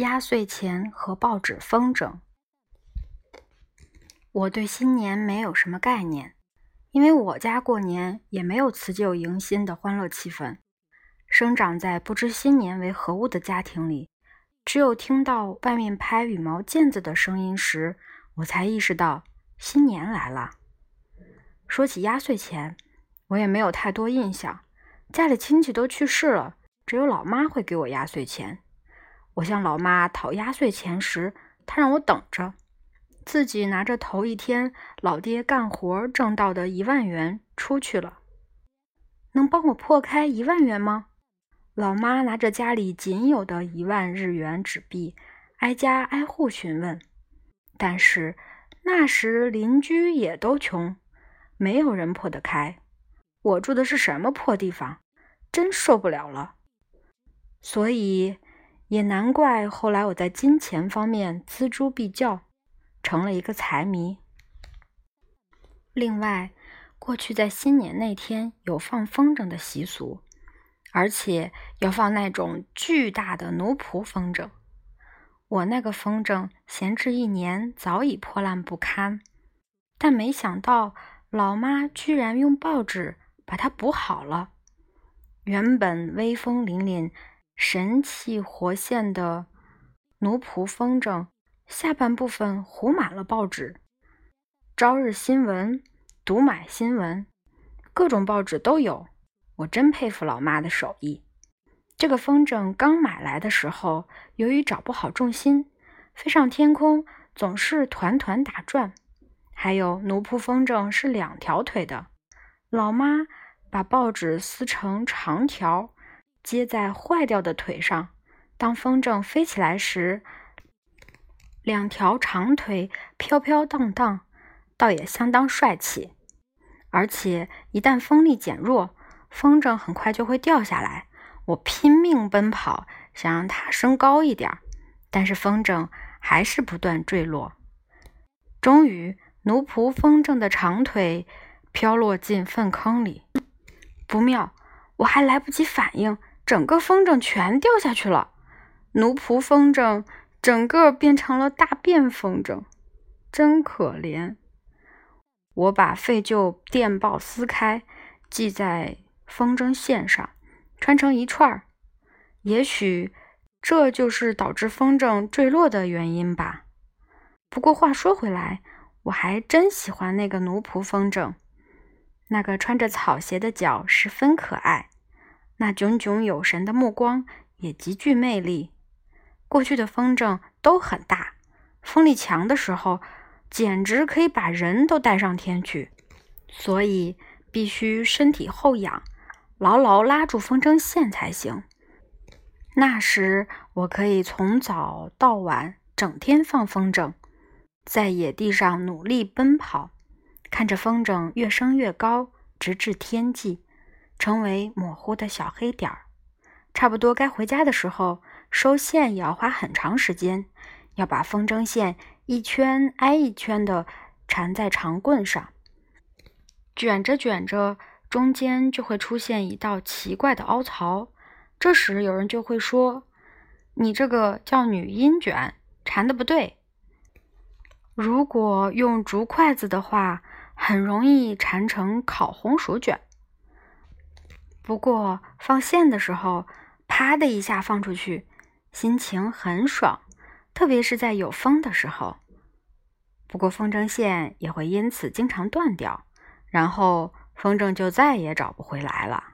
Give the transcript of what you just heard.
压岁钱和报纸风筝。我对新年没有什么概念，因为我家过年也没有辞旧迎新的欢乐气氛。生长在不知新年为何物的家庭里，只有听到外面拍羽毛毽子的声音时，我才意识到新年来了。说起压岁钱，我也没有太多印象，家里亲戚都去世了，只有老妈会给我压岁钱。我向老妈讨压岁钱时，她让我等着，自己拿着头一天老爹干活挣到的一万元出去了。能帮我破开一万元吗？老妈拿着家里仅有的一万日元纸币，挨家挨户询问。但是那时邻居也都穷，没有人破得开。我住的是什么破地方？真受不了了。所以。也难怪后来我在金钱方面锱铢必较，成了一个财迷。另外，过去在新年那天有放风筝的习俗，而且要放那种巨大的奴仆风筝。我那个风筝闲置一年，早已破烂不堪，但没想到老妈居然用报纸把它补好了。原本威风凛凛。神气活现的奴仆风筝下半部分糊满了报纸，朝日新闻、读买新闻，各种报纸都有。我真佩服老妈的手艺。这个风筝刚买来的时候，由于找不好重心，飞上天空总是团团打转。还有奴仆风筝是两条腿的，老妈把报纸撕成长条。接在坏掉的腿上，当风筝飞起来时，两条长腿飘飘荡荡，倒也相当帅气。而且一旦风力减弱，风筝很快就会掉下来。我拼命奔跑，想让它升高一点，但是风筝还是不断坠落。终于，奴仆风筝的长腿飘落进粪坑里。不妙！我还来不及反应。整个风筝全掉下去了，奴仆风筝整个变成了大便风筝，真可怜。我把废旧电报撕开，系在风筝线上，穿成一串儿。也许这就是导致风筝坠落的原因吧。不过话说回来，我还真喜欢那个奴仆风筝，那个穿着草鞋的脚十分可爱。那炯炯有神的目光也极具魅力。过去的风筝都很大，风力强的时候，简直可以把人都带上天去。所以必须身体后仰，牢牢拉住风筝线才行。那时我可以从早到晚整天放风筝，在野地上努力奔跑，看着风筝越升越高，直至天际。成为模糊的小黑点儿，差不多该回家的时候，收线也要花很长时间，要把风筝线一圈挨一圈的缠在长棍上，卷着卷着，中间就会出现一道奇怪的凹槽。这时有人就会说：“你这个叫女阴卷，缠的不对。”如果用竹筷子的话，很容易缠成烤红薯卷。不过放线的时候，啪的一下放出去，心情很爽，特别是在有风的时候。不过风筝线也会因此经常断掉，然后风筝就再也找不回来了。